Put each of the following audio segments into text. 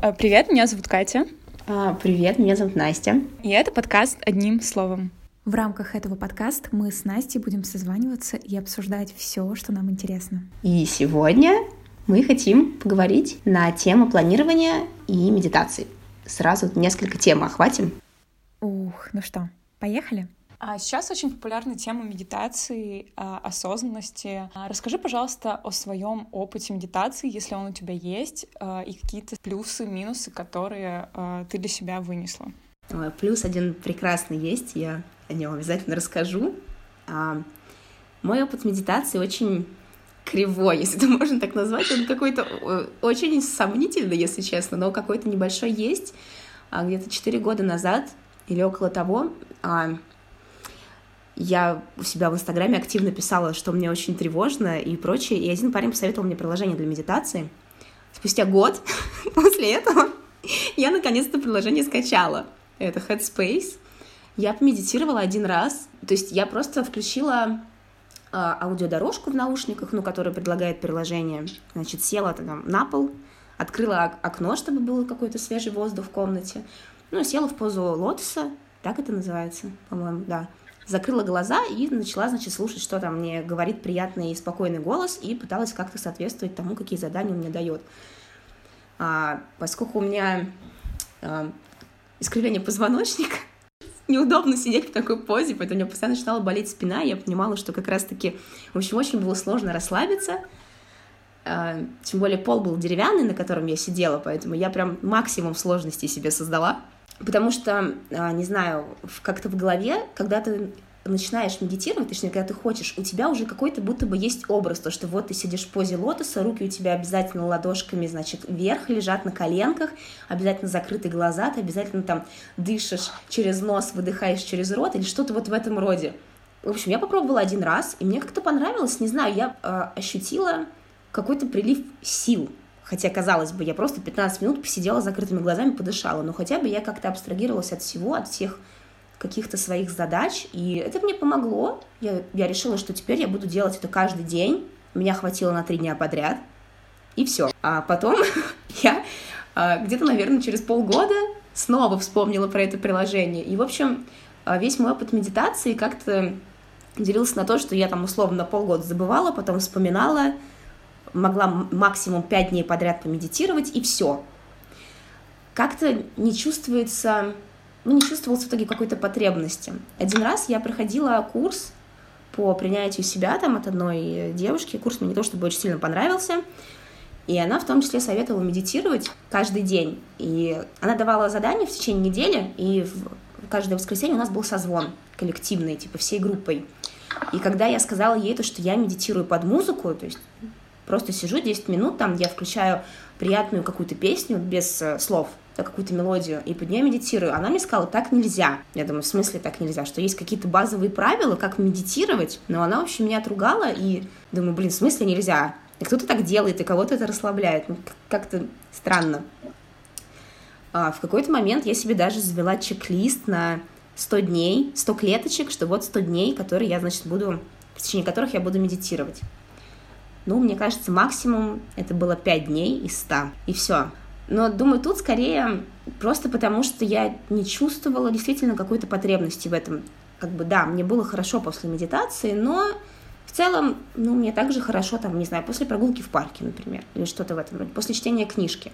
А, привет, меня зовут Катя. А, привет, меня зовут Настя. И это подкаст «Одним словом». В рамках этого подкаста мы с Настей будем созваниваться и обсуждать все, что нам интересно. И сегодня мы хотим поговорить на тему планирования и медитации. Сразу несколько тем охватим. Ух, ну что, поехали? А сейчас очень популярна тема медитации, а, осознанности. А, расскажи, пожалуйста, о своем опыте медитации, если он у тебя есть, а, и какие-то плюсы, минусы, которые ты для себя вынесла. Плюс один прекрасный есть, я о нем обязательно расскажу. Мой опыт медитации очень кривой, если это можно так назвать. Он какой-то очень сомнительный, если честно, но какой-то небольшой есть. Где-то 4 года назад или около того я у себя в Инстаграме активно писала, что мне очень тревожно и прочее, и один парень посоветовал мне приложение для медитации. Спустя год после этого я наконец-то приложение скачала. Это Headspace. Я помедитировала один раз, то есть я просто включила э, аудиодорожку в наушниках, ну, которая предлагает приложение. Значит, села там на пол, открыла окно, чтобы был какой-то свежий воздух в комнате. Ну, села в позу лотоса, так это называется, по-моему, да закрыла глаза и начала, значит, слушать, что там мне говорит приятный и спокойный голос, и пыталась как-то соответствовать тому, какие задания он мне дает. А, поскольку у меня а, искривление позвоночника, неудобно сидеть в такой позе, поэтому у меня постоянно начинала болеть спина, и я понимала, что как раз-таки, в общем, очень было сложно расслабиться, а, тем более пол был деревянный, на котором я сидела, поэтому я прям максимум сложностей себе создала. Потому что, а, не знаю, как-то в голове, когда ты начинаешь медитировать, точнее, когда ты хочешь, у тебя уже какой-то будто бы есть образ, то, что вот ты сидишь в позе лотоса, руки у тебя обязательно ладошками, значит, вверх лежат на коленках, обязательно закрыты глаза, ты обязательно там дышишь через нос, выдыхаешь через рот или что-то вот в этом роде. В общем, я попробовала один раз, и мне как-то понравилось, не знаю, я э, ощутила какой-то прилив сил, Хотя, казалось бы, я просто 15 минут посидела с закрытыми глазами, подышала. Но хотя бы я как-то абстрагировалась от всего, от всех каких-то своих задач. И это мне помогло. Я, я решила, что теперь я буду делать это каждый день. Меня хватило на три дня подряд. И все. А потом я а, где-то, наверное, через полгода снова вспомнила про это приложение. И, в общем, а, весь мой опыт медитации как-то делился на то, что я там условно полгода забывала, потом вспоминала, могла максимум 5 дней подряд помедитировать, и все. Как-то не чувствуется, ну, не чувствовалось в итоге какой-то потребности. Один раз я проходила курс по принятию себя там от одной девушки. Курс мне не то чтобы очень сильно понравился. И она в том числе советовала медитировать каждый день. И она давала задания в течение недели, и в каждое воскресенье у нас был созвон коллективный, типа всей группой. И когда я сказала ей то, что я медитирую под музыку, то есть Просто сижу 10 минут, там я включаю приятную какую-то песню без э, слов, какую-то мелодию, и под нее медитирую. Она мне сказала, так нельзя. Я думаю, в смысле так нельзя? Что есть какие-то базовые правила, как медитировать, но она, в общем, меня отругала, и думаю, блин, в смысле нельзя? И кто-то так делает, и кого-то это расслабляет. Ну, как-то странно. А в какой-то момент я себе даже завела чек-лист на 100 дней, 100 клеточек, что вот 100 дней, которые я, значит, буду, в течение которых я буду медитировать. Ну, мне кажется, максимум это было 5 дней из 100, и все. Но думаю, тут скорее просто потому, что я не чувствовала действительно какой-то потребности в этом. Как бы, да, мне было хорошо после медитации, но в целом, ну, мне также хорошо, там, не знаю, после прогулки в парке, например, или что-то в этом роде, после чтения книжки.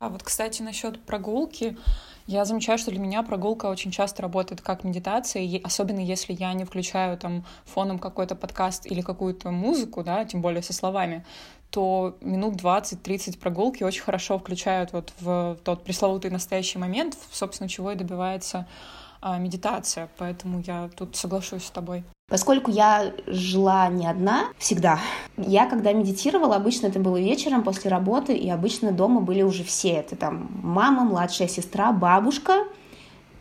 А вот, кстати, насчет прогулки, я замечаю, что для меня прогулка очень часто работает как медитация, особенно если я не включаю там фоном какой-то подкаст или какую-то музыку, да, тем более со словами, то минут 20-30 прогулки очень хорошо включают вот в тот пресловутый настоящий момент, собственно, чего и добивается а, медитация. Поэтому я тут соглашусь с тобой. Поскольку я жила не одна всегда, я когда медитировала, обычно это было вечером после работы, и обычно дома были уже все. Это там мама, младшая сестра, бабушка.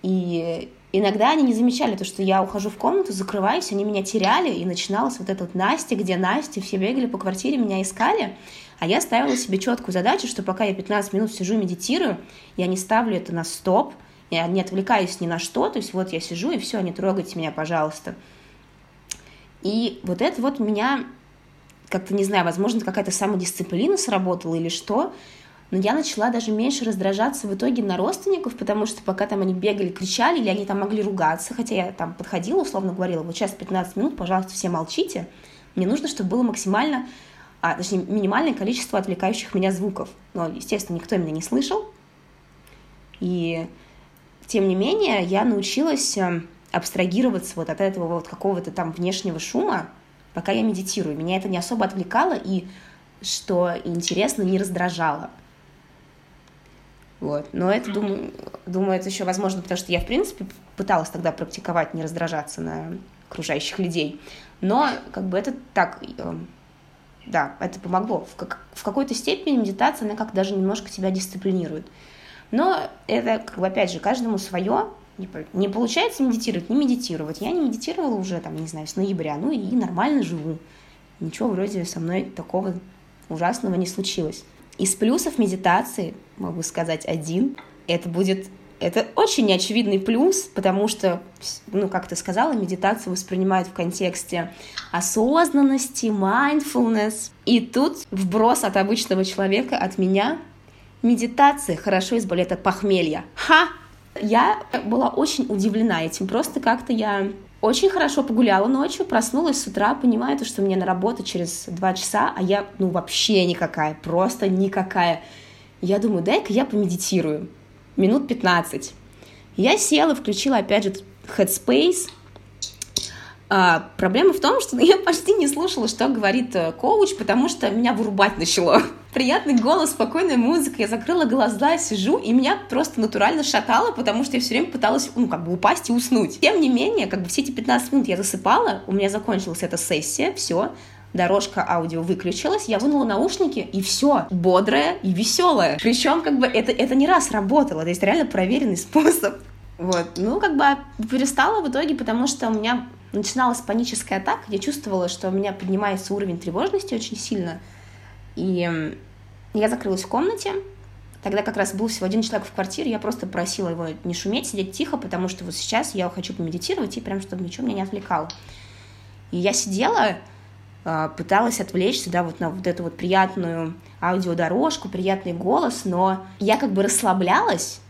И иногда они не замечали то, что я ухожу в комнату, закрываюсь, они меня теряли, и начиналась вот эта вот Настя, где Настя, все бегали по квартире, меня искали. А я ставила себе четкую задачу, что пока я 15 минут сижу медитирую, я не ставлю это на стоп, я не отвлекаюсь ни на что, то есть вот я сижу, и все, не трогайте меня, пожалуйста. И вот это вот меня как-то, не знаю, возможно, какая-то самодисциплина сработала или что, но я начала даже меньше раздражаться в итоге на родственников, потому что пока там они бегали, кричали, или они там могли ругаться, хотя я там подходила, условно говорила, вот сейчас 15 минут, пожалуйста, все молчите, мне нужно, чтобы было максимально, а, точнее, минимальное количество отвлекающих меня звуков. Но, естественно, никто меня не слышал. И, тем не менее, я научилась э, абстрагироваться вот от этого вот какого-то там внешнего шума, пока я медитирую. Меня это не особо отвлекало и, что интересно, не раздражало. Вот. Но это, думаю, думаю, это еще возможно, потому что я, в принципе, пыталась тогда практиковать не раздражаться на окружающих людей. Но как бы это так, э, да, это помогло. В, как, в какой-то степени медитация, она как даже немножко тебя дисциплинирует. Но это, как бы, опять же, каждому свое. Не, получается медитировать, не медитировать. Я не медитировала уже, там, не знаю, с ноября, ну и нормально живу. Ничего вроде со мной такого ужасного не случилось. Из плюсов медитации, могу сказать, один, это будет это очень неочевидный плюс, потому что, ну, как ты сказала, медитацию воспринимают в контексте осознанности, mindfulness. И тут вброс от обычного человека, от меня, медитация хорошо избавляет от похмелья. Ха! Я была очень удивлена этим. Просто как-то я очень хорошо погуляла ночью, проснулась с утра, понимаю, то, что мне на работу через два часа, а я, ну, вообще никакая, просто никакая. Я думаю, дай-ка я помедитирую. Минут 15. Я села, включила, опять же, Headspace, а, проблема в том, что я почти не слушала, что говорит э, коуч, потому что меня вырубать начало. Приятный голос, спокойная музыка, я закрыла глаза, сижу, и меня просто натурально шатало, потому что я все время пыталась, ну, как бы упасть и уснуть. Тем не менее, как бы все эти 15 минут я засыпала, у меня закончилась эта сессия, все, дорожка аудио выключилась, я вынула наушники, и все, бодрая и веселая. Причем, как бы, это, это не раз работало, это есть реально проверенный способ. Вот, ну, как бы перестала в итоге, потому что у меня начиналась паническая атака, я чувствовала, что у меня поднимается уровень тревожности очень сильно. И я закрылась в комнате. Тогда как раз был всего один человек в квартире, я просто просила его не шуметь, сидеть тихо, потому что вот сейчас я хочу помедитировать, и прям чтобы ничего меня не отвлекало. И я сидела, а, пыталась отвлечься, да, вот на вот эту вот приятную аудиодорожку, приятный голос, но я как бы расслаблялась,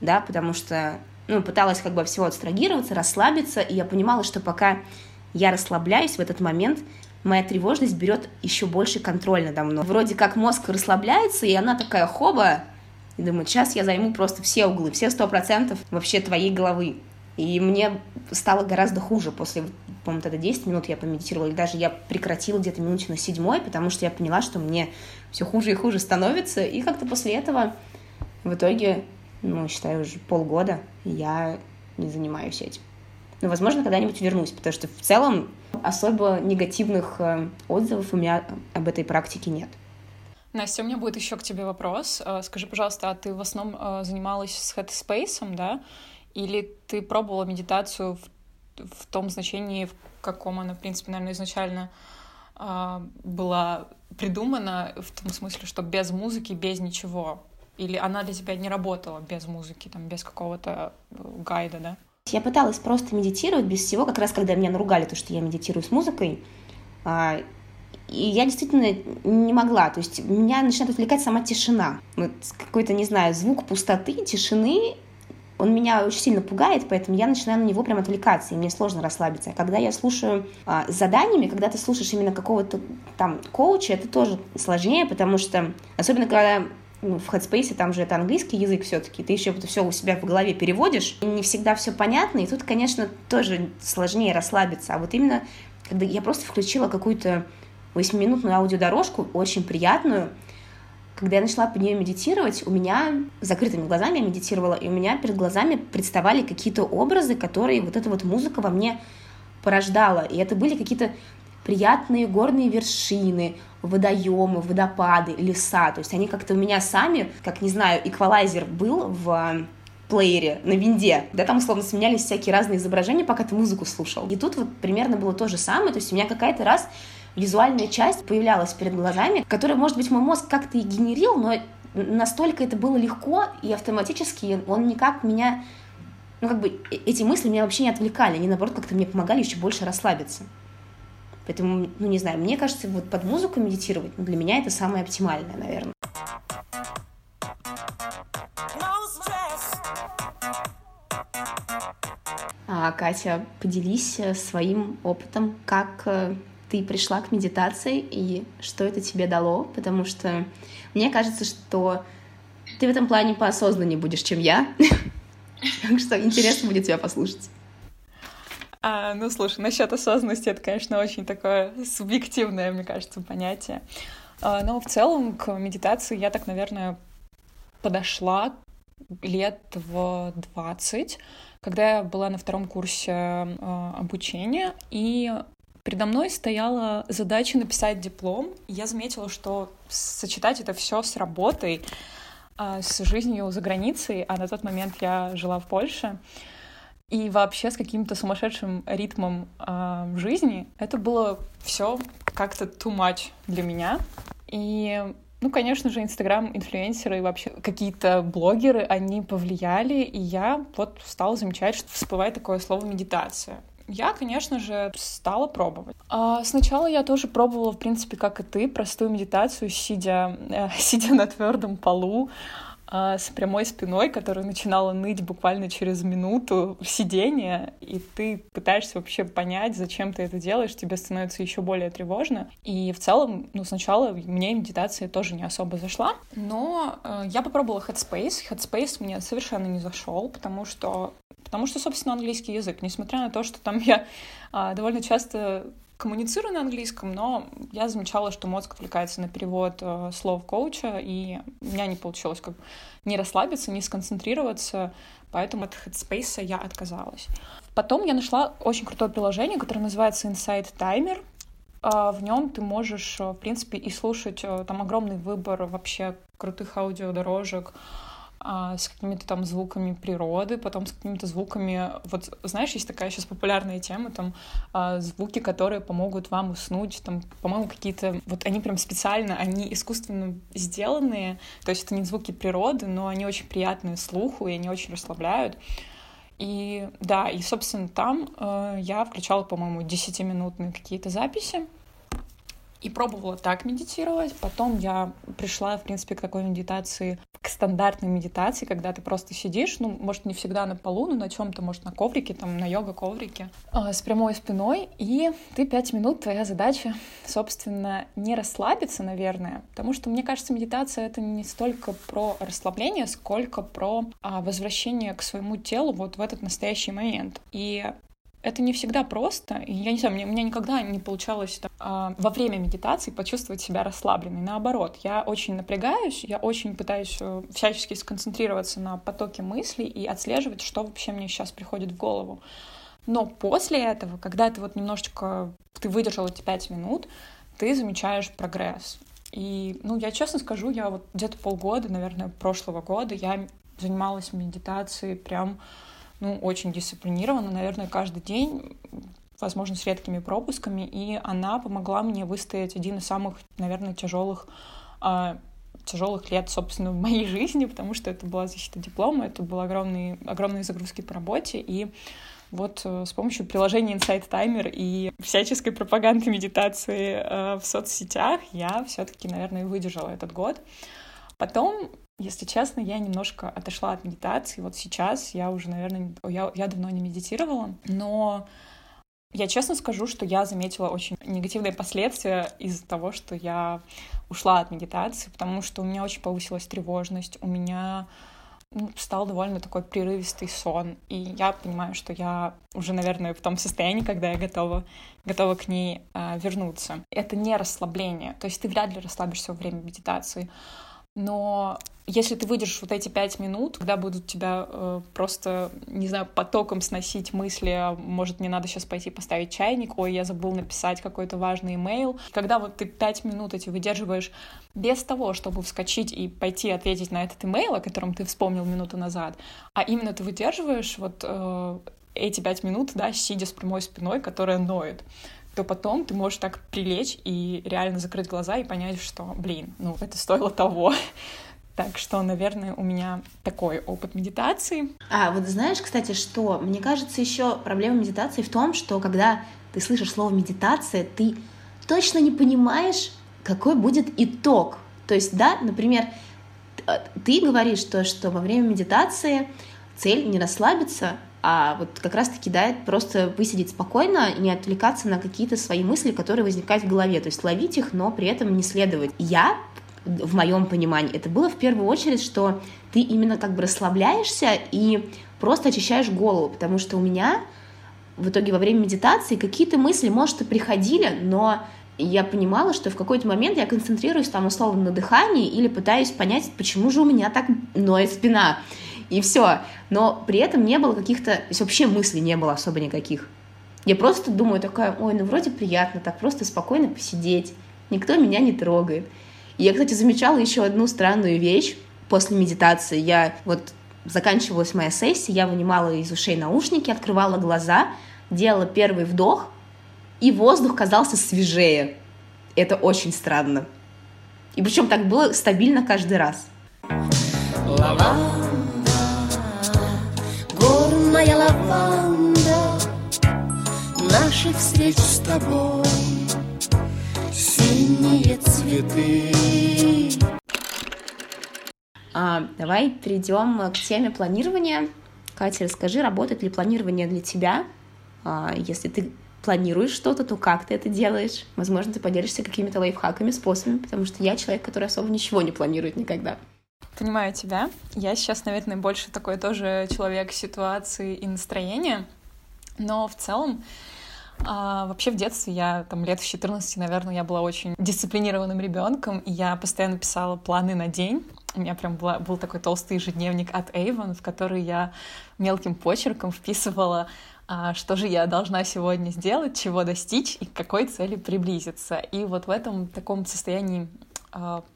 да, потому что ну, пыталась как бы всего абстрагироваться, расслабиться, и я понимала, что пока я расслабляюсь в этот момент, моя тревожность берет еще больше контроль надо мной. Вроде как мозг расслабляется, и она такая хоба, и думаю, сейчас я займу просто все углы, все сто процентов вообще твоей головы. И мне стало гораздо хуже после, по-моему, тогда 10 минут я помедитировала, или даже я прекратила где-то минуте на седьмой, потому что я поняла, что мне все хуже и хуже становится, и как-то после этого в итоге ну, считаю, уже полгода я не занимаюсь этим. Но, возможно, когда-нибудь вернусь, потому что в целом особо негативных э, отзывов у меня об этой практике нет. Настя, у меня будет еще к тебе вопрос. Э, скажи, пожалуйста, а ты в основном э, занималась с Headspace, да? Или ты пробовала медитацию в, в том значении, в каком она, в принципе, наверное, изначально была придумана, в том смысле, что без музыки, без ничего? Или она для тебя не работала без музыки, там, без какого-то гайда, да? Я пыталась просто медитировать без всего, как раз когда меня наругали, то, что я медитирую с музыкой. А, и я действительно не могла. То есть меня начинает отвлекать сама тишина. Вот какой-то, не знаю, звук пустоты, тишины, он меня очень сильно пугает, поэтому я начинаю на него прям отвлекаться, и мне сложно расслабиться. А когда я слушаю а, с заданиями, когда ты слушаешь именно какого-то там коуча, это тоже сложнее, потому что, особенно когда ну, в Headspace там же это английский язык все-таки, ты еще это все у себя в голове переводишь, и не всегда все понятно, и тут, конечно, тоже сложнее расслабиться. А вот именно, когда я просто включила какую-то 8-минутную аудиодорожку, очень приятную, когда я начала по нее медитировать, у меня закрытыми глазами я медитировала, и у меня перед глазами представали какие-то образы, которые вот эта вот музыка во мне порождала. И это были какие-то приятные горные вершины, водоемы, водопады, леса. То есть они как-то у меня сами, как, не знаю, эквалайзер был в э, плеере на винде, да, там условно сменялись всякие разные изображения, пока ты музыку слушал. И тут вот примерно было то же самое, то есть у меня какая-то раз визуальная часть появлялась перед глазами, которая, может быть, мой мозг как-то и генерил, но настолько это было легко и автоматически он никак меня ну, как бы э, эти мысли меня вообще не отвлекали, они, наоборот, как-то мне помогали еще больше расслабиться. Поэтому, ну не знаю, мне кажется, вот под музыку медитировать, ну для меня это самое оптимальное, наверное. А, Катя, поделись э, своим опытом, как э, ты пришла к медитации и что это тебе дало, потому что мне кажется, что ты в этом плане поосознаннее будешь, чем я. Так что интересно будет тебя послушать. А, ну, слушай, насчет осознанности это, конечно, очень такое субъективное, мне кажется, понятие. А, но в целом к медитации я так, наверное, подошла лет в 20, когда я была на втором курсе э, обучения, и передо мной стояла задача написать диплом. Я заметила, что сочетать это все с работой, э, с жизнью за границей, а на тот момент я жила в Польше, и вообще с каким-то сумасшедшим ритмом э, жизни, это было все как-то too much для меня. И ну, конечно же, Инстаграм-инфлюенсеры и вообще какие-то блогеры, они повлияли, и я вот стала замечать, что всплывает такое слово «медитация». Я, конечно же, стала пробовать. А сначала я тоже пробовала, в принципе, как и ты, простую медитацию, сидя, э, сидя на твердом полу, с прямой спиной, которая начинала ныть буквально через минуту сидения, и ты пытаешься вообще понять, зачем ты это делаешь, тебе становится еще более тревожно. И в целом, ну, сначала мне медитация тоже не особо зашла, но э, я попробовала Headspace. Headspace мне совершенно не зашел, потому что потому что, собственно, английский язык, несмотря на то, что там я а, довольно часто коммуницирую на английском, но я замечала, что мозг отвлекается на перевод э, слов коуча, и у меня не получилось как не расслабиться, не сконцентрироваться, поэтому от Headspace я отказалась. Потом я нашла очень крутое приложение, которое называется Insight Timer. А, в нем ты можешь, э, в принципе, и слушать э, там огромный выбор вообще крутых аудиодорожек, с какими-то там звуками природы, потом с какими-то звуками... Вот знаешь, есть такая сейчас популярная тема, там а, звуки, которые помогут вам уснуть, там, по-моему, какие-то... Вот они прям специально, они искусственно сделанные, то есть это не звуки природы, но они очень приятные слуху, и они очень расслабляют. И да, и, собственно, там э, я включала, по-моему, 10-минутные какие-то записи, и пробовала так медитировать. Потом я пришла, в принципе, к такой медитации, к стандартной медитации, когда ты просто сидишь, ну, может, не всегда на полу, но на чем-то, может, на коврике, там, на йога-коврике, э, с прямой спиной, и ты пять минут, твоя задача, собственно, не расслабиться, наверное, потому что, мне кажется, медитация — это не столько про расслабление, сколько про а, возвращение к своему телу вот в этот настоящий момент. И это не всегда просто. Я не знаю, мне, у меня никогда не получалось там, э, во время медитации почувствовать себя расслабленной. Наоборот, я очень напрягаюсь, я очень пытаюсь э, всячески сконцентрироваться на потоке мыслей и отслеживать, что вообще мне сейчас приходит в голову. Но после этого, когда ты вот немножечко, ты выдержал эти пять минут, ты замечаешь прогресс. И, ну, я честно скажу, я вот где-то полгода, наверное, прошлого года я занималась медитацией прям ну, очень дисциплинированно, наверное, каждый день, возможно, с редкими пропусками, и она помогла мне выстоять один из самых, наверное, тяжелых а, тяжелых лет, собственно, в моей жизни, потому что это была защита диплома, это был огромный, огромные загрузки по работе, и вот э, с помощью приложения Insight Timer и всяческой пропаганды медитации э, в соцсетях я все-таки, наверное, выдержала этот год. Потом если честно, я немножко отошла от медитации. Вот сейчас я уже, наверное, я, я давно не медитировала, но я честно скажу, что я заметила очень негативные последствия из-за того, что я ушла от медитации, потому что у меня очень повысилась тревожность, у меня ну, стал довольно такой прерывистый сон, и я понимаю, что я уже, наверное, в том состоянии, когда я готова, готова к ней э, вернуться. Это не расслабление, то есть ты вряд ли расслабишься во время медитации, но если ты выдержишь вот эти пять минут, когда будут тебя э, просто, не знаю, потоком сносить мысли, а может, мне надо сейчас пойти поставить чайник, ой, я забыл написать какой-то важный имейл. Когда вот ты пять минут эти выдерживаешь без того, чтобы вскочить и пойти ответить на этот имейл, о котором ты вспомнил минуту назад, а именно ты выдерживаешь вот э, эти пять минут, да, сидя с прямой спиной, которая ноет, то потом ты можешь так прилечь и реально закрыть глаза и понять, что, блин, ну это стоило того. Так что, наверное, у меня такой опыт медитации. А вот знаешь, кстати, что мне кажется, еще проблема медитации в том, что когда ты слышишь слово медитация, ты точно не понимаешь, какой будет итог. То есть, да, например, ты говоришь то, что во время медитации цель не расслабиться, а вот как раз-таки, да, просто высидеть спокойно и не отвлекаться на какие-то свои мысли, которые возникают в голове, то есть ловить их, но при этом не следовать. Я в моем понимании, это было в первую очередь, что ты именно как бы расслабляешься и просто очищаешь голову, потому что у меня в итоге во время медитации какие-то мысли, может, и приходили, но я понимала, что в какой-то момент я концентрируюсь там условно на дыхании или пытаюсь понять, почему же у меня так ноет спина. И все. Но при этом не было каких-то... То есть вообще мыслей не было особо никаких. Я просто думаю такая, ой, ну вроде приятно так просто спокойно посидеть. Никто меня не трогает. И я, кстати, замечала еще одну странную вещь после медитации. Я вот заканчивалась моя сессия, я вынимала из ушей наушники, открывала глаза, делала первый вдох, и воздух казался свежее. Это очень странно. И причем так было стабильно каждый раз. Лаванда, горная лаванда, наших встреч с тобой синие цветы. А, давай перейдем к теме планирования. Катя, расскажи, работает ли планирование для тебя? А, если ты планируешь что-то, то как ты это делаешь? Возможно, ты поделишься какими-то лайфхаками, способами, потому что я человек, который особо ничего не планирует никогда. Понимаю тебя. Я сейчас, наверное, больше такой тоже человек ситуации и настроения. Но в целом а, вообще в детстве я там лет в 14, наверное, я была очень дисциплинированным ребенком, и я постоянно писала планы на день. У меня прям была, был такой толстый ежедневник от Avon, в который я мелким почерком вписывала, а, что же я должна сегодня сделать, чего достичь и к какой цели приблизиться. И вот в этом таком состоянии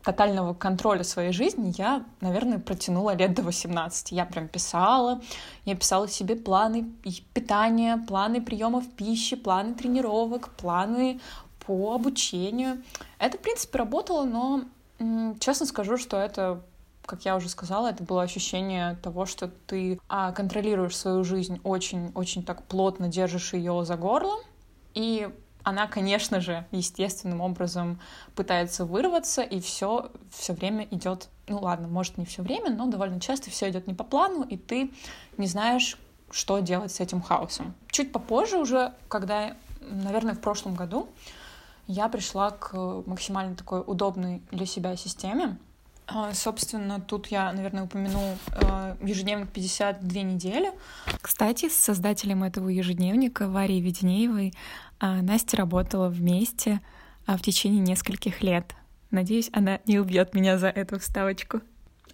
тотального контроля своей жизни я, наверное, протянула лет до 18. Я прям писала, я писала себе планы питания, планы приемов пищи, планы тренировок, планы по обучению. Это, в принципе, работало, но честно скажу, что это как я уже сказала, это было ощущение того, что ты а, контролируешь свою жизнь очень-очень так плотно, держишь ее за горло, и она, конечно же, естественным образом пытается вырваться, и все все время идет, ну ладно, может не все время, но довольно часто все идет не по плану, и ты не знаешь, что делать с этим хаосом. Чуть попозже уже, когда, наверное, в прошлом году я пришла к максимально такой удобной для себя системе. А, собственно, тут я, наверное, упомяну э, ежедневник 52 недели. Кстати, с создателем этого ежедневника, Варей Веденеевой, а, Настя работала вместе а, в течение нескольких лет. Надеюсь, она не убьет меня за эту вставочку.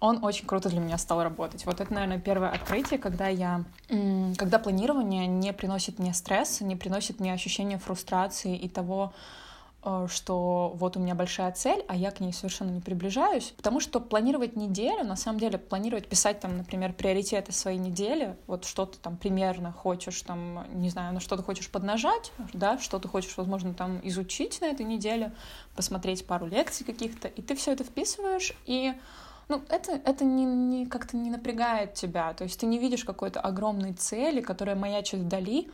Он очень круто для меня стал работать. Вот это, наверное, первое открытие, когда я, когда планирование не приносит мне стресса, не приносит мне ощущения фрустрации и того, что вот у меня большая цель, а я к ней совершенно не приближаюсь, потому что планировать неделю, на самом деле планировать, писать там, например, приоритеты своей недели, вот что ты там примерно хочешь, там, не знаю, на что ты хочешь поднажать, да, что ты хочешь, возможно, там изучить на этой неделе, посмотреть пару лекций каких-то, и ты все это вписываешь, и ну, это, это не, не, как-то не напрягает тебя, то есть ты не видишь какой-то огромной цели, которая маячит вдали,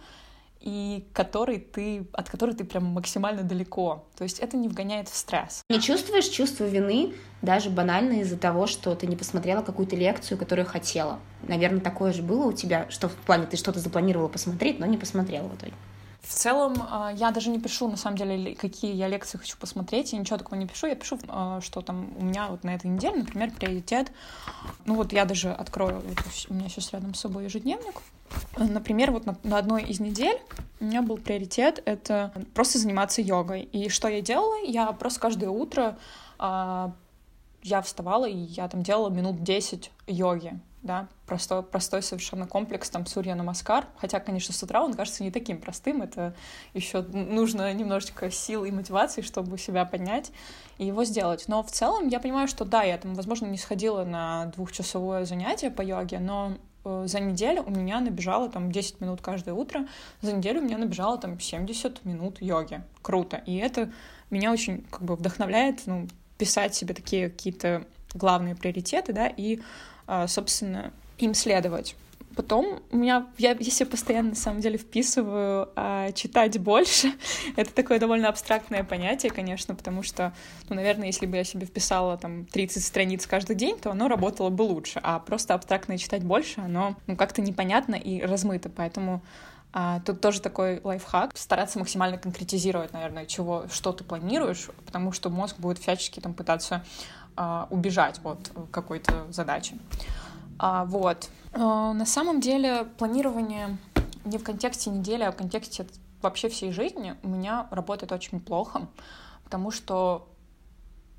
и который ты, от которой ты прям максимально далеко. То есть это не вгоняет в стресс. Не чувствуешь чувство вины даже банально из-за того, что ты не посмотрела какую-то лекцию, которую хотела? Наверное, такое же было у тебя, что в плане ты что-то запланировала посмотреть, но не посмотрела в итоге. В целом, а, я даже не пишу, на самом деле, какие я лекции хочу посмотреть, я ничего такого не пишу, я пишу, а, что там у меня вот на этой неделе, например, приоритет, ну вот я даже открою, у меня сейчас рядом с собой ежедневник, Например, вот на, на одной из недель у меня был приоритет — это просто заниматься йогой. И что я делала? Я просто каждое утро а, я вставала, и я там делала минут 10 йоги, да, простой, простой совершенно комплекс, там, Сурья Намаскар, хотя, конечно, с утра он кажется не таким простым, это еще нужно немножечко сил и мотивации, чтобы себя поднять и его сделать, но в целом я понимаю, что да, я там, возможно, не сходила на двухчасовое занятие по йоге, но Э, за неделю у меня набежало там 10 минут каждое утро, за неделю у меня набежало там 70 минут йоги. Круто. И это меня очень как бы вдохновляет, ну, писать себе такие какие-то главные приоритеты, да, и, собственно, им следовать. потом у меня, я, я себе постоянно, на самом деле, вписываю а, читать больше. Это такое довольно абстрактное понятие, конечно, потому что, ну, наверное, если бы я себе вписала там 30 страниц каждый день, то оно работало бы лучше, а просто абстрактное читать больше, оно, ну, как-то непонятно и размыто, поэтому а, тут тоже такой лайфхак — стараться максимально конкретизировать, наверное, чего, что ты планируешь, потому что мозг будет всячески там пытаться а, убежать от какой-то задачи. А, вот. А, на самом деле планирование не в контексте недели, а в контексте вообще всей жизни у меня работает очень плохо, потому что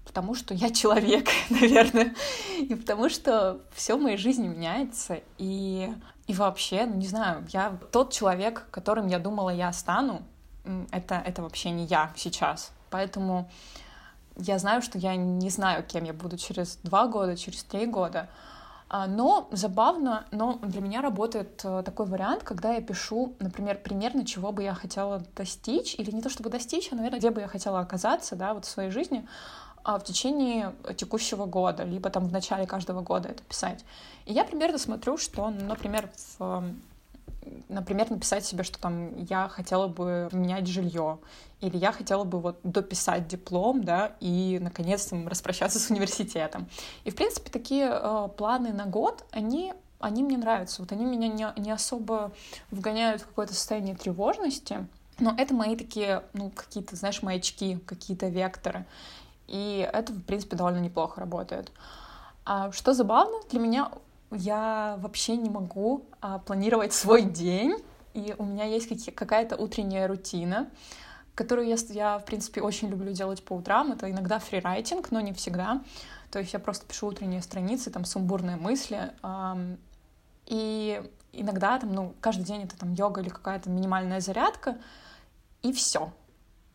потому что я человек, наверное, и потому что все в моей жизни меняется, и, и вообще, ну не знаю, я тот человек, которым я думала я стану, это, это вообще не я сейчас, поэтому я знаю, что я не знаю, кем я буду через два года, через три года, а, но забавно, но для меня работает э, такой вариант, когда я пишу, например, примерно, чего бы я хотела достичь, или не то чтобы достичь, а, наверное, где бы я хотела оказаться, да, вот в своей жизни, а, в течение текущего года, либо там в начале каждого года это писать. И я примерно смотрю, что, например, в например, написать себе, что там я хотела бы менять жилье, или я хотела бы вот дописать диплом, да, и наконец-то распрощаться с университетом. И, в принципе, такие э, планы на год, они они мне нравятся, вот они меня не, не особо вгоняют в какое-то состояние тревожности, но это мои такие, ну, какие-то, знаешь, маячки, какие-то векторы. И это, в принципе, довольно неплохо работает. А что забавно, для меня я вообще не могу а, планировать свой день, и у меня есть какая-то утренняя рутина, которую я, я, в принципе, очень люблю делать по утрам. Это иногда фрирайтинг, но не всегда. То есть я просто пишу утренние страницы, там сумбурные мысли. Эм, и иногда там, ну, каждый день это там йога или какая-то минимальная зарядка, и все.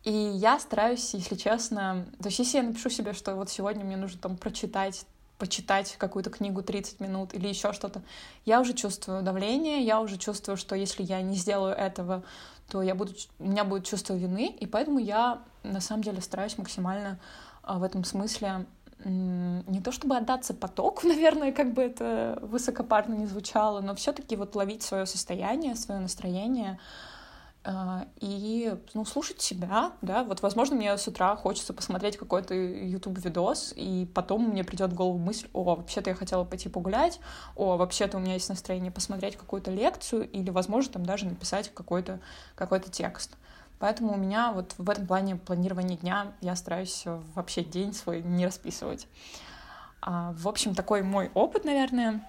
И я стараюсь, если честно, то есть если я напишу себе, что вот сегодня мне нужно там прочитать почитать какую-то книгу 30 минут или еще что-то, я уже чувствую давление, я уже чувствую, что если я не сделаю этого, то я буду, у меня будет чувство вины, и поэтому я на самом деле стараюсь максимально а, в этом смысле не то чтобы отдаться потоку, наверное, как бы это высокопарно не звучало, но все-таки вот ловить свое состояние, свое настроение, и, ну, слушать себя, да, вот, возможно, мне с утра хочется посмотреть какой-то YouTube-видос, и потом мне придет в голову мысль, о, вообще-то я хотела пойти погулять, о, вообще-то у меня есть настроение посмотреть какую-то лекцию, или, возможно, там даже написать какой-то какой текст. Поэтому у меня вот в этом плане планирования дня я стараюсь вообще день свой не расписывать. А, в общем, такой мой опыт, наверное.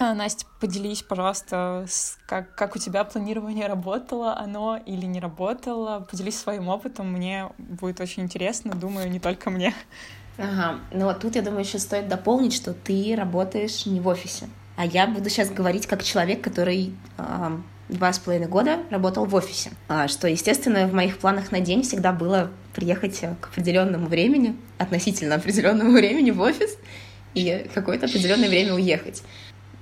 А, Настя, поделись, пожалуйста, с, как, как у тебя планирование работало, оно или не работало. Поделись своим опытом, мне будет очень интересно, думаю, не только мне. Ага, ну вот тут, я думаю, еще стоит дополнить, что ты работаешь не в офисе. А я буду сейчас говорить как человек, который э, два с половиной года работал в офисе. А, что, естественно, в моих планах на день всегда было приехать к определенному времени, относительно определенному времени в офис и какое-то определенное время уехать.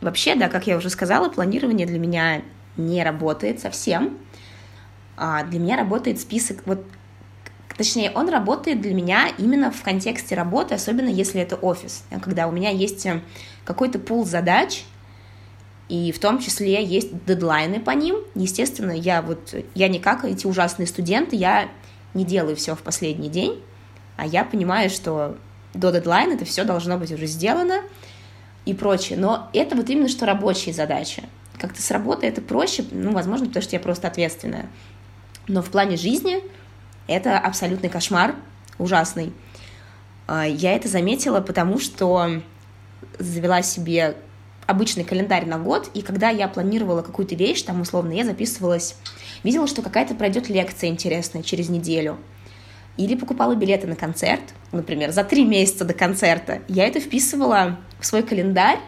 Вообще, да, как я уже сказала, планирование для меня не работает совсем. А для меня работает список, вот, точнее, он работает для меня именно в контексте работы, особенно если это офис, когда у меня есть э, какой-то пул задач, и в том числе есть дедлайны по ним. Естественно, я вот, я не как эти ужасные студенты, я не делаю все в последний день, а я понимаю, что до дедлайна это все должно быть уже сделано, и прочее. Но это вот именно что рабочие задачи. Как-то с работы это проще, ну, возможно, потому что я просто ответственная. Но в плане жизни это абсолютный кошмар, ужасный. А, я это заметила, потому что завела себе обычный календарь на год, и когда я планировала какую-то вещь, там, условно, я записывалась, видела, что какая-то пройдет лекция интересная через неделю, или покупала билеты на концерт, например, за три месяца до концерта, я это вписывала в свой календарь,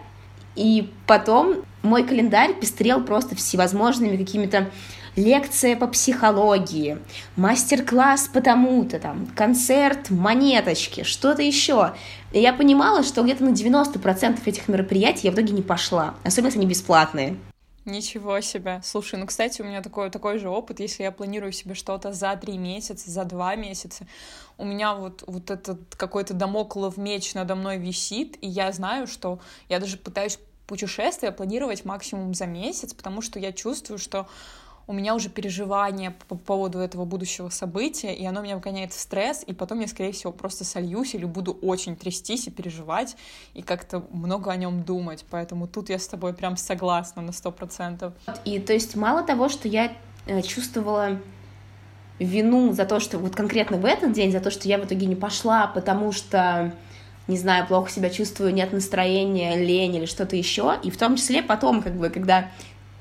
и потом мой календарь пестрел просто всевозможными какими-то лекция по психологии, мастер-класс по тому-то, там, концерт, монеточки, что-то еще. И я понимала, что где-то на 90% этих мероприятий я в итоге не пошла, особенно если они бесплатные. Ничего себе. Слушай, ну, кстати, у меня такой, такой же опыт, если я планирую себе что-то за три месяца, за два месяца, у меня вот, вот этот какой-то домоклов меч надо мной висит, и я знаю, что я даже пытаюсь путешествие планировать максимум за месяц, потому что я чувствую, что у меня уже переживания по поводу этого будущего события, и оно меня вгоняет в стресс, и потом я, скорее всего, просто сольюсь или буду очень трястись и переживать, и как-то много о нем думать. Поэтому тут я с тобой прям согласна на сто процентов. И то есть мало того, что я э, чувствовала вину за то, что вот конкретно в этот день, за то, что я в итоге не пошла, потому что не знаю, плохо себя чувствую, нет настроения, лень или что-то еще. И в том числе потом, как бы, когда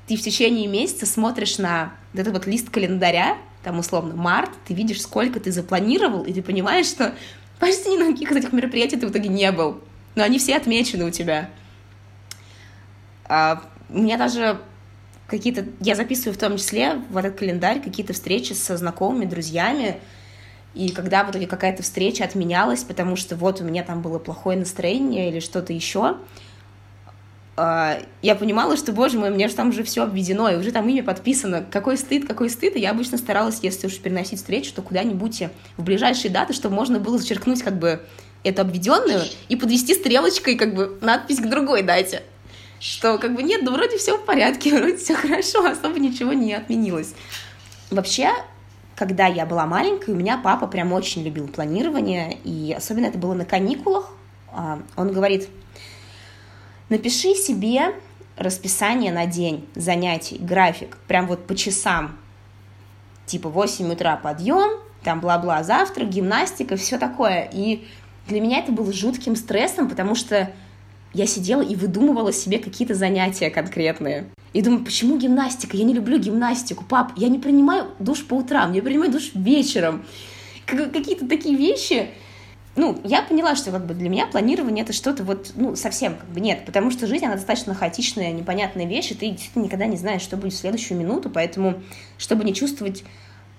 ты в течение месяца смотришь на этот вот лист календаря, там условно март, ты видишь, сколько ты запланировал, и ты понимаешь, что почти ни на каких из этих мероприятий ты в итоге не был. Но они все отмечены у тебя. А, у меня даже какие-то... Я записываю в том числе в этот календарь какие-то встречи со знакомыми, друзьями, и когда в итоге какая-то встреча отменялась, потому что вот у меня там было плохое настроение или что-то еще, я понимала, что, боже мой, мне же там уже все обведено, и уже там имя подписано. Какой стыд, какой стыд. И я обычно старалась, если уж переносить встречу, то куда-нибудь в ближайшие даты, чтобы можно было зачеркнуть как бы эту обведенную и подвести стрелочкой как бы надпись к другой дате. Что как бы нет, да вроде все в порядке, вроде все хорошо, особо ничего не отменилось. Вообще, когда я была маленькой, у меня папа прям очень любил планирование, и особенно это было на каникулах. А, он говорит, Напиши себе расписание на день занятий, график, прям вот по часам. Типа 8 утра подъем, там бла-бла, завтрак, гимнастика, все такое. И для меня это было жутким стрессом, потому что я сидела и выдумывала себе какие-то занятия конкретные. И думаю, почему гимнастика? Я не люблю гимнастику. Пап, я не принимаю душ по утрам, я принимаю душ вечером. Какие-то такие вещи, ну, я поняла, что как бы для меня планирование это что-то вот, ну, совсем как бы нет, потому что жизнь, она достаточно хаотичная, непонятная вещь, и ты действительно никогда не знаешь, что будет в следующую минуту, поэтому, чтобы не чувствовать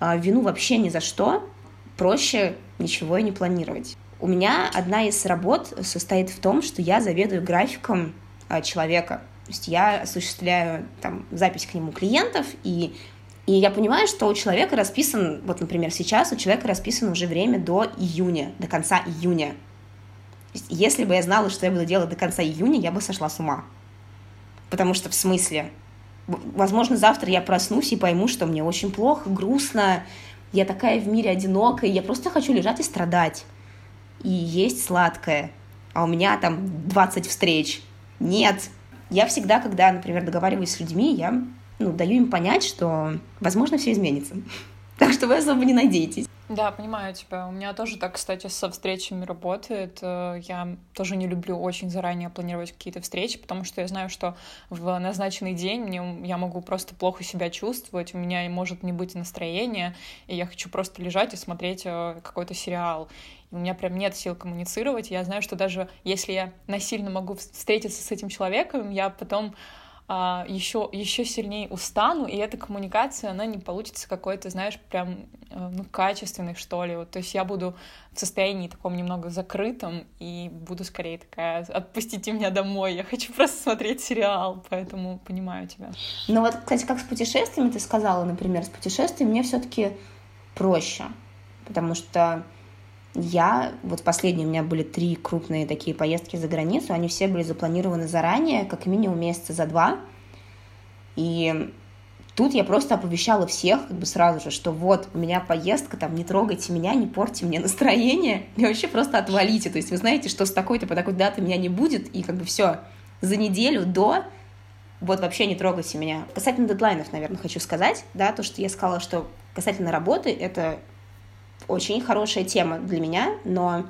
а, вину вообще ни за что, проще ничего и не планировать. У меня одна из работ состоит в том, что я заведую графиком а, человека, то есть я осуществляю там запись к нему клиентов, и и я понимаю, что у человека расписан, вот, например, сейчас у человека расписано уже время до июня, до конца июня. Если бы я знала, что я буду делать до конца июня, я бы сошла с ума. Потому что в смысле, возможно, завтра я проснусь и пойму, что мне очень плохо, грустно, я такая в мире одинокая, я просто хочу лежать и страдать. И есть сладкое. А у меня там 20 встреч. Нет. Я всегда, когда, например, договариваюсь с людьми, я ну, даю им понять, что, возможно, все изменится. Так что вы особо не надейтесь. Да, понимаю тебя. У меня тоже так, кстати, со встречами работает. Э, я тоже не люблю очень заранее планировать какие-то встречи, потому что я знаю, что в назначенный день мне, я могу просто плохо себя чувствовать, у меня может не быть настроения, и я хочу просто лежать и смотреть э, какой-то сериал. И у меня прям нет сил коммуницировать. Я знаю, что даже если я насильно могу встретиться с этим человеком, я потом еще, а, еще сильнее устану, и эта коммуникация, она не получится какой-то, знаешь, прям, э, ну, качественной, что ли. Вот, то есть я буду в состоянии таком немного закрытом, и буду скорее такая, отпустите меня домой, я хочу просто смотреть сериал, поэтому понимаю тебя. Ну вот, кстати, как с путешествиями ты сказала, например, с путешествиями мне все таки проще, потому что я, вот последние у меня были три крупные такие поездки за границу, они все были запланированы заранее, как минимум месяца за два. И тут я просто оповещала всех как бы сразу же, что вот у меня поездка, там не трогайте меня, не портите мне настроение, и вообще просто отвалите. То есть вы знаете, что с такой-то по такой даты меня не будет, и как бы все, за неделю до вот вообще не трогайте меня. Касательно дедлайнов, наверное, хочу сказать, да, то, что я сказала, что касательно работы, это очень хорошая тема для меня, но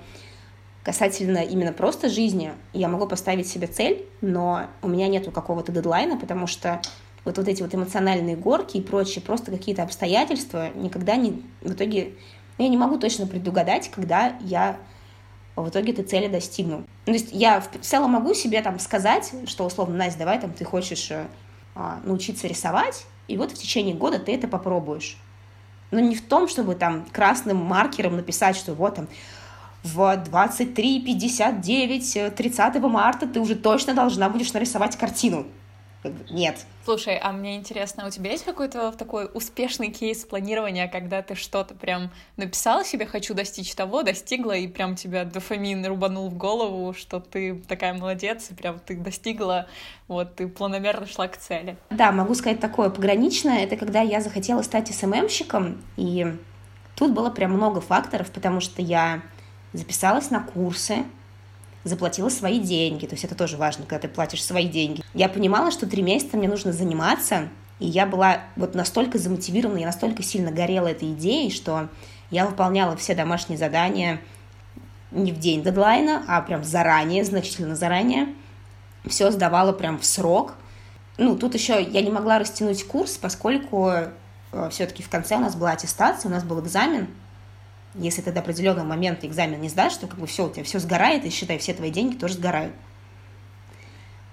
касательно именно просто жизни, я могу поставить себе цель, но у меня нету какого-то дедлайна, потому что вот, вот эти вот эмоциональные горки и прочие просто какие-то обстоятельства никогда не... В итоге я не могу точно предугадать, когда я в итоге этой цели достигну. Ну, то есть я в целом могу себе там сказать, что условно, Настя, давай там ты хочешь э, а, научиться рисовать, и вот в течение года ты это попробуешь но не в том, чтобы там красным маркером написать, что вот там в 23.59 30 марта ты уже точно должна будешь нарисовать картину. Нет. Слушай, а мне интересно, у тебя есть какой-то такой успешный кейс планирования, когда ты что-то прям написала себе «хочу достичь того», достигла, и прям тебя дофамин рубанул в голову, что ты такая молодец, и прям ты достигла, вот, ты планомерно шла к цели? Да, могу сказать такое пограничное. Это когда я захотела стать СММщиком, и тут было прям много факторов, потому что я записалась на курсы, заплатила свои деньги, то есть это тоже важно, когда ты платишь свои деньги. Я понимала, что три месяца мне нужно заниматься, и я была вот настолько замотивирована, я настолько сильно горела этой идеей, что я выполняла все домашние задания не в день дедлайна, а прям заранее, значительно заранее. Все сдавала прям в срок. Ну, тут еще я не могла растянуть курс, поскольку э, все-таки в конце у нас была аттестация, у нас был экзамен, если ты до определенного момента экзамен не сдашь, то как бы все, у тебя все сгорает, и считай, все твои деньги тоже сгорают.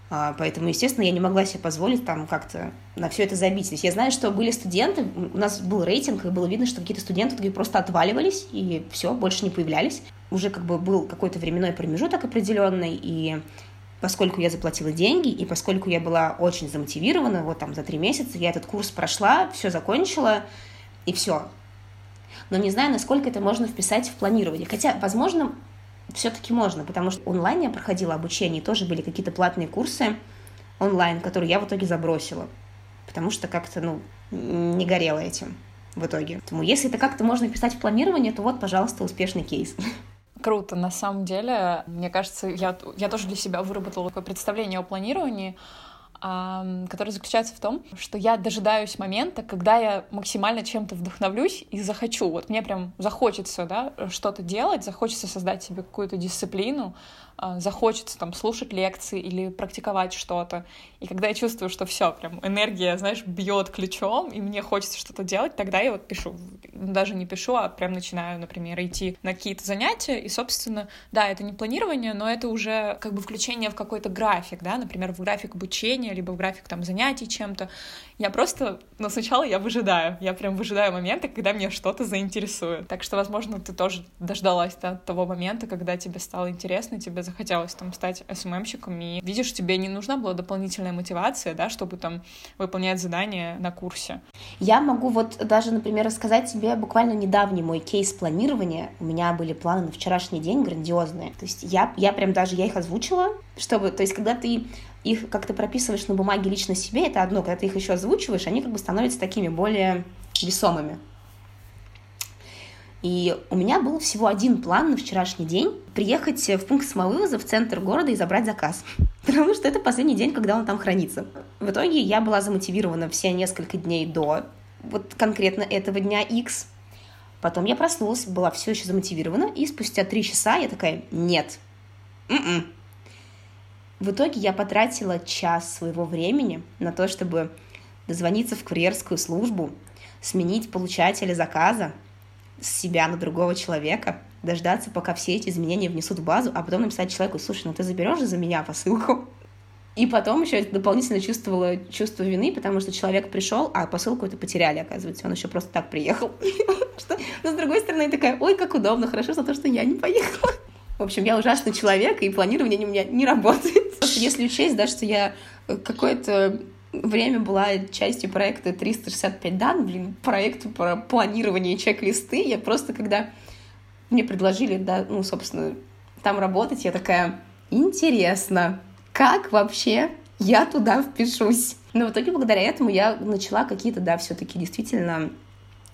А, поэтому, естественно, я не могла себе позволить там как-то на все это забить. То есть я знаю, что были студенты, у нас был рейтинг, и было видно, что какие-то студенты просто отваливались, и все, больше не появлялись. Уже как бы был какой-то временной промежуток определенный, и поскольку я заплатила деньги, и поскольку я была очень замотивирована, вот там за три месяца я этот курс прошла, все закончила, и все но не знаю, насколько это можно вписать в планирование. Хотя, возможно, все-таки можно, потому что онлайн я проходила обучение, тоже были какие-то платные курсы онлайн, которые я в итоге забросила, потому что как-то, ну, не горела этим в итоге. Поэтому если это как-то можно вписать в планирование, то вот, пожалуйста, успешный кейс. Круто, на самом деле, мне кажется, я, я тоже для себя выработала такое представление о планировании, который заключается в том, что я дожидаюсь момента, когда я максимально чем-то вдохновлюсь и захочу. Вот мне прям захочется, да, что-то делать, захочется создать себе какую-то дисциплину, а, захочется там слушать лекции или практиковать что-то. И когда я чувствую, что все, прям энергия, знаешь, бьет ключом, и мне хочется что-то делать, тогда я вот пишу. Даже не пишу, а прям начинаю, например, идти на какие-то занятия. И, собственно, да, это не планирование, но это уже как бы включение в какой-то график, да, например, в график обучения, либо в график там занятий чем-то. Я просто, но сначала я выжидаю. Я прям выжидаю момента, когда меня что-то заинтересует. Так что, возможно, ты тоже дождалась да, того момента, когда тебе стало интересно, тебе захотелось там стать СММщиком, и видишь, тебе не нужна была дополнительная мотивация, да, чтобы там выполнять задания на курсе. Я могу вот даже, например, рассказать тебе буквально недавний мой кейс планирования. У меня были планы на вчерашний день грандиозные. То есть я, я прям даже, я их озвучила, чтобы, то есть когда ты их как-то прописываешь на бумаге лично себе, это одно, когда ты их еще озвучиваешь, они как бы становятся такими более весомыми. И у меня был всего один план на вчерашний день — приехать в пункт самовывоза в центр города и забрать заказ. Потому что это последний день, когда он там хранится. В итоге я была замотивирована все несколько дней до вот конкретно этого дня X. Потом я проснулась, была все еще замотивирована, и спустя три часа я такая, нет, м-м, в итоге я потратила час своего времени на то, чтобы дозвониться в курьерскую службу, сменить получателя заказа с себя на другого человека, дождаться, пока все эти изменения внесут в базу, а потом написать человеку, слушай, ну ты заберешь же за меня посылку? И потом еще дополнительно чувствовала чувство вины, потому что человек пришел, а посылку это потеряли, оказывается. Он еще просто так приехал. Но с другой стороны, такая, ой, как удобно, хорошо за то, что я не поехала. В общем, я ужасный человек, и планирование у меня не работает. Если учесть, да, что я какое-то время была частью проекта 365 дан, блин, проект про планирование чек-листы, я просто, когда мне предложили, да, ну, собственно, там работать, я такая, интересно, как вообще я туда впишусь? Но в итоге благодаря этому я начала какие-то, да, все-таки действительно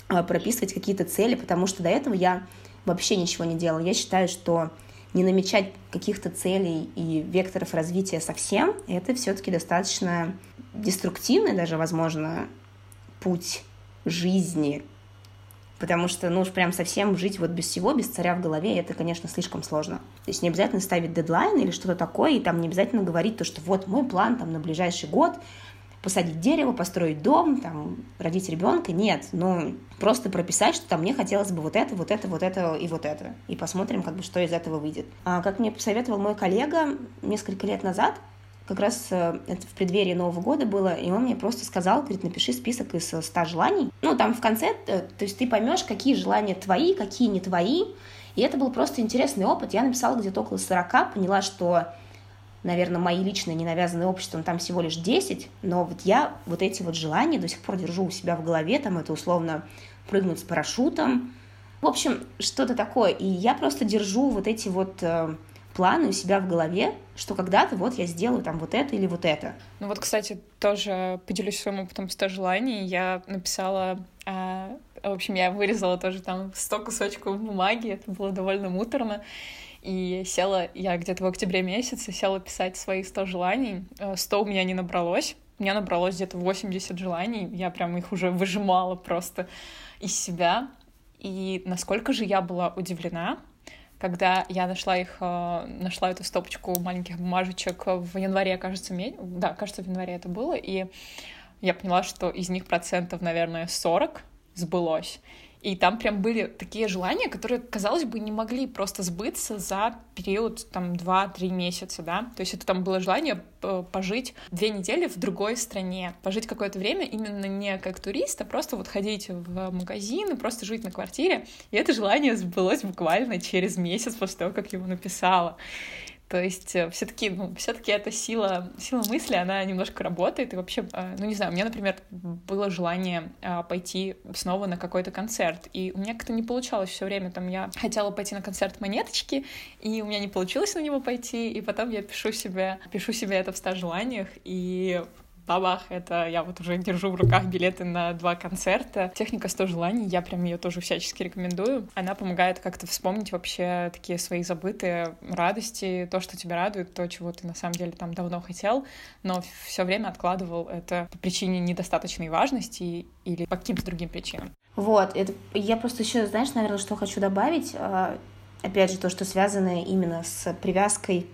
а, прописывать какие-то цели, потому что до этого я вообще ничего не делала. Я считаю, что не намечать каких-то целей и векторов развития совсем, это все-таки достаточно деструктивный даже, возможно, путь жизни, потому что, ну уж прям совсем жить вот без всего, без царя в голове, это, конечно, слишком сложно. То есть не обязательно ставить дедлайн или что-то такое, и там не обязательно говорить то, что вот мой план там на ближайший год, посадить дерево, построить дом, там, родить ребенка. Нет, ну, просто прописать, что там мне хотелось бы вот это, вот это, вот это и вот это. И посмотрим, как бы, что из этого выйдет. А, как мне посоветовал мой коллега несколько лет назад, как раз э, это в преддверии Нового года было, и он мне просто сказал, говорит, напиши список из 100 желаний. Ну, там в конце, э, то есть ты поймешь, какие желания твои, какие не твои. И это был просто интересный опыт. Я написала где-то около 40, поняла, что наверное, мои личные, не навязанные обществом, там всего лишь 10, но вот я вот эти вот желания до сих пор держу у себя в голове, там это условно прыгнуть с парашютом, в общем, что-то такое. И я просто держу вот эти вот э, планы у себя в голове, что когда-то вот я сделаю там вот это или вот это. Ну вот, кстати, тоже поделюсь своим опытом 100 желаний. Я написала э, в общем, я вырезала тоже там 100 кусочков бумаги, это было довольно муторно. И села, я где-то в октябре месяце села писать свои 100 желаний. 100 э, у меня не набралось. У меня набралось где-то 80 желаний. Я прям их уже выжимала просто из себя. И насколько же я была удивлена, когда я нашла их, э, нашла эту стопочку маленьких бумажечек в январе, кажется, ме... да, кажется, в январе это было, и я поняла, что из них процентов, наверное, 40 сбылось. И там прям были такие желания, которые, казалось бы, не могли просто сбыться за период там 2-3 месяца, да. То есть это там было желание пожить две недели в другой стране, пожить какое-то время именно не как турист, а просто вот ходить в магазин и просто жить на квартире. И это желание сбылось буквально через месяц после того, как его написала. То есть э, все-таки, ну, все-таки эта сила, сила мысли, она немножко работает. И вообще, э, ну не знаю, у меня, например, было желание э, пойти снова на какой-то концерт. И у меня как-то не получалось все время. Там я хотела пойти на концерт монеточки, и у меня не получилось на него пойти. И потом я пишу себе, пишу себе это в ста желаниях, и бабах, это я вот уже держу в руках билеты на два концерта. Техника 100 желаний, я прям ее тоже всячески рекомендую. Она помогает как-то вспомнить вообще такие свои забытые радости, то, что тебя радует, то, чего ты на самом деле там давно хотел, но все время откладывал это по причине недостаточной важности или по каким-то другим причинам. Вот, это, я просто еще, знаешь, наверное, что хочу добавить, а, опять же, то, что связано именно с привязкой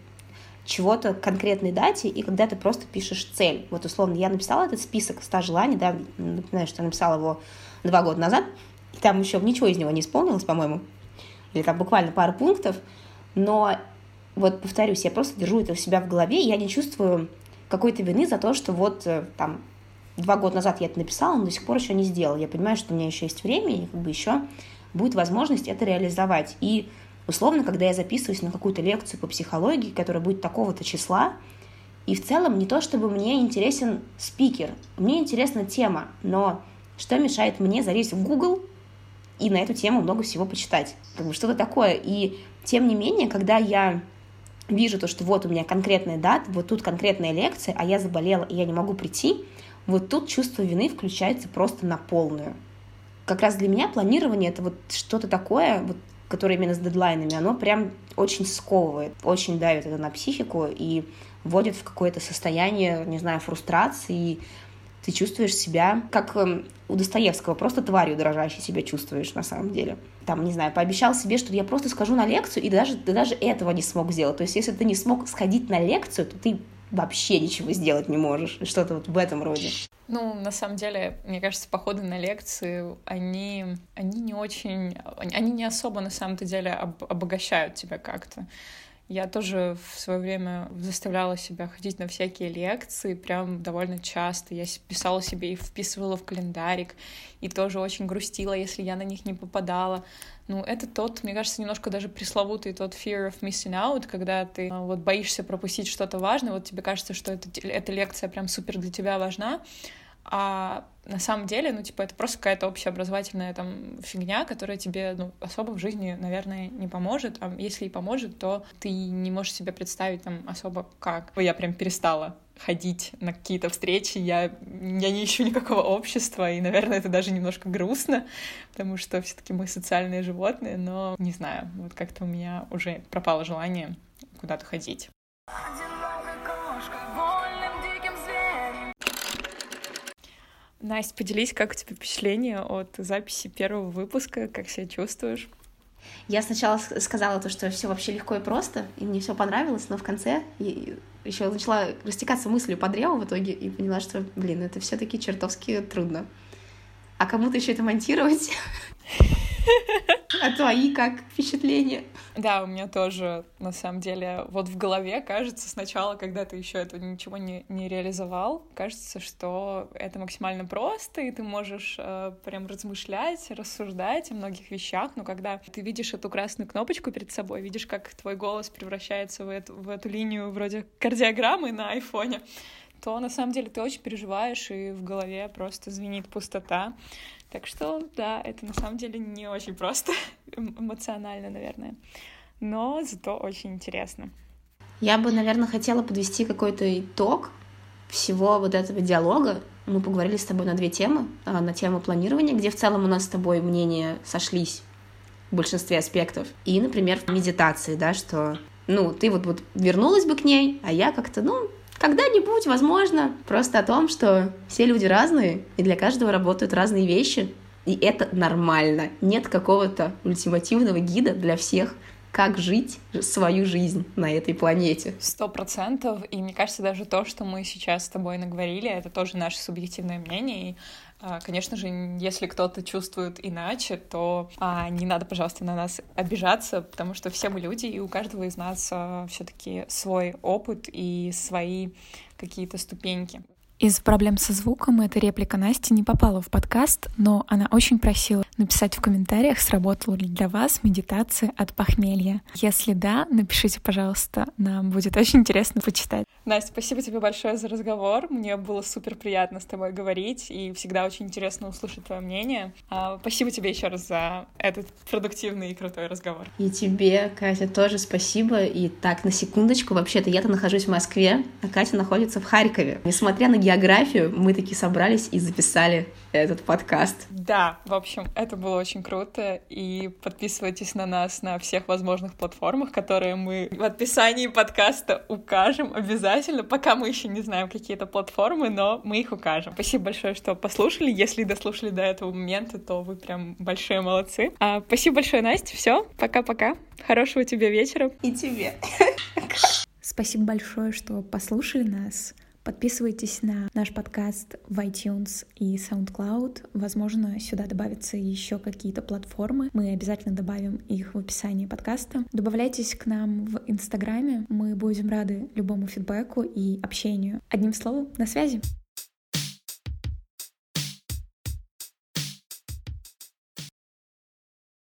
чего-то конкретной дате, и когда ты просто пишешь цель. Вот, условно, я написала этот список 100 желаний, да, напоминаю, что я написала его два года назад, и там еще ничего из него не исполнилось, по-моему, или там буквально пару пунктов, но вот, повторюсь, я просто держу это у себя в голове, и я не чувствую какой-то вины за то, что вот э, там два года назад я это написала, но до сих пор еще не сделала. Я понимаю, что у меня еще есть время, и как бы еще будет возможность это реализовать. И Условно, когда я записываюсь на какую-то лекцию по психологии, которая будет такого-то числа, и в целом не то, чтобы мне интересен спикер, мне интересна тема, но что мешает мне залезть в Google и на эту тему много всего почитать? Как бы что-то такое. И тем не менее, когда я вижу то, что вот у меня конкретная дата, вот тут конкретная лекция, а я заболела, и я не могу прийти, вот тут чувство вины включается просто на полную. Как раз для меня планирование — это вот что-то такое, вот которое именно с дедлайнами, оно прям очень сковывает, очень давит это на психику и вводит в какое-то состояние, не знаю, фрустрации, и ты чувствуешь себя, как эм, у Достоевского, просто тварью дрожащей себя чувствуешь на самом деле. Там, не знаю, пообещал себе, что я просто скажу на лекцию, и даже, ты даже этого не смог сделать. То есть, если ты не смог сходить на лекцию, то ты вообще ничего сделать не можешь. Что-то вот в этом роде. Ну, на самом деле, мне кажется, походы на лекции, они, они не очень, они не особо на самом-то деле об, обогащают тебя как-то. Я тоже в свое время заставляла себя ходить на всякие лекции, прям довольно часто. Я писала себе и вписывала в календарик, и тоже очень грустила, если я на них не попадала. Ну, это тот, мне кажется, немножко даже пресловутый тот fear of missing out, когда ты а, вот боишься пропустить что-то важное, вот тебе кажется, что это, эта лекция прям супер для тебя важна, а на самом деле, ну, типа, это просто какая-то общеобразовательная там фигня, которая тебе, ну, особо в жизни, наверное, не поможет. А если и поможет, то ты не можешь себе представить там особо как. Я прям перестала ходить на какие-то встречи, я, я не ищу никакого общества, и, наверное, это даже немножко грустно, потому что все таки мы социальные животные, но не знаю, вот как-то у меня уже пропало желание куда-то ходить. Настя, поделись, как у тебя впечатление от записи первого выпуска, как себя чувствуешь? Я сначала сказала то, что все вообще легко и просто, и мне все понравилось, но в конце еще начала растекаться мыслью по древу в итоге и поняла, что, блин, это все-таки чертовски трудно. А кому-то еще это монтировать? А твои как впечатления? Да, у меня тоже, на самом деле, вот в голове кажется сначала, когда ты еще этого ничего не, не реализовал, кажется, что это максимально просто, и ты можешь э, прям размышлять, рассуждать о многих вещах, но когда ты видишь эту красную кнопочку перед собой, видишь, как твой голос превращается в эту, в эту линию вроде кардиограммы на айфоне, то на самом деле ты очень переживаешь, и в голове просто звенит пустота. Так что, да, это на самом деле не очень просто эмоционально, наверное, но зато очень интересно. Я бы, наверное, хотела подвести какой-то итог всего вот этого диалога. Мы поговорили с тобой на две темы. А, на тему планирования, где в целом у нас с тобой мнения сошлись в большинстве аспектов. И, например, в медитации, да, что, ну, ты вот, вот вернулась бы к ней, а я как-то, ну, когда-нибудь, возможно, просто о том, что все люди разные, и для каждого работают разные вещи, и это нормально. Нет какого-то ультимативного гида для всех, как жить свою жизнь на этой планете. Сто процентов. И мне кажется, даже то, что мы сейчас с тобой наговорили, это тоже наше субъективное мнение. И Конечно же, если кто-то чувствует иначе, то а, не надо, пожалуйста, на нас обижаться, потому что все мы люди, и у каждого из нас а, все-таки свой опыт и свои какие-то ступеньки. Из проблем со звуком эта реплика Насти не попала в подкаст, но она очень просила написать в комментариях, сработала ли для вас медитация от похмелья. Если да, напишите, пожалуйста, нам будет очень интересно почитать. Настя, спасибо тебе большое за разговор. Мне было супер приятно с тобой говорить, и всегда очень интересно услышать твое мнение. А, спасибо тебе еще раз за этот продуктивный и крутой разговор. И тебе, Катя, тоже спасибо. И так, на секундочку, вообще-то я-то нахожусь в Москве, а Катя находится в Харькове. Несмотря на географию, мы таки собрались и записали этот подкаст. Да, в общем, это было очень круто. И подписывайтесь на нас на всех возможных платформах, которые мы в описании подкаста укажем обязательно, пока мы еще не знаем какие то платформы, но мы их укажем. Спасибо большое, что послушали. Если дослушали до этого момента, то вы прям большие молодцы. А, спасибо большое, Настя. Все, пока-пока. Хорошего тебе вечера. И тебе. Спасибо большое, что послушали нас. Подписывайтесь на наш подкаст в iTunes и SoundCloud. Возможно, сюда добавятся еще какие-то платформы. Мы обязательно добавим их в описании подкаста. Добавляйтесь к нам в Инстаграме. Мы будем рады любому фидбэку и общению. Одним словом, на связи.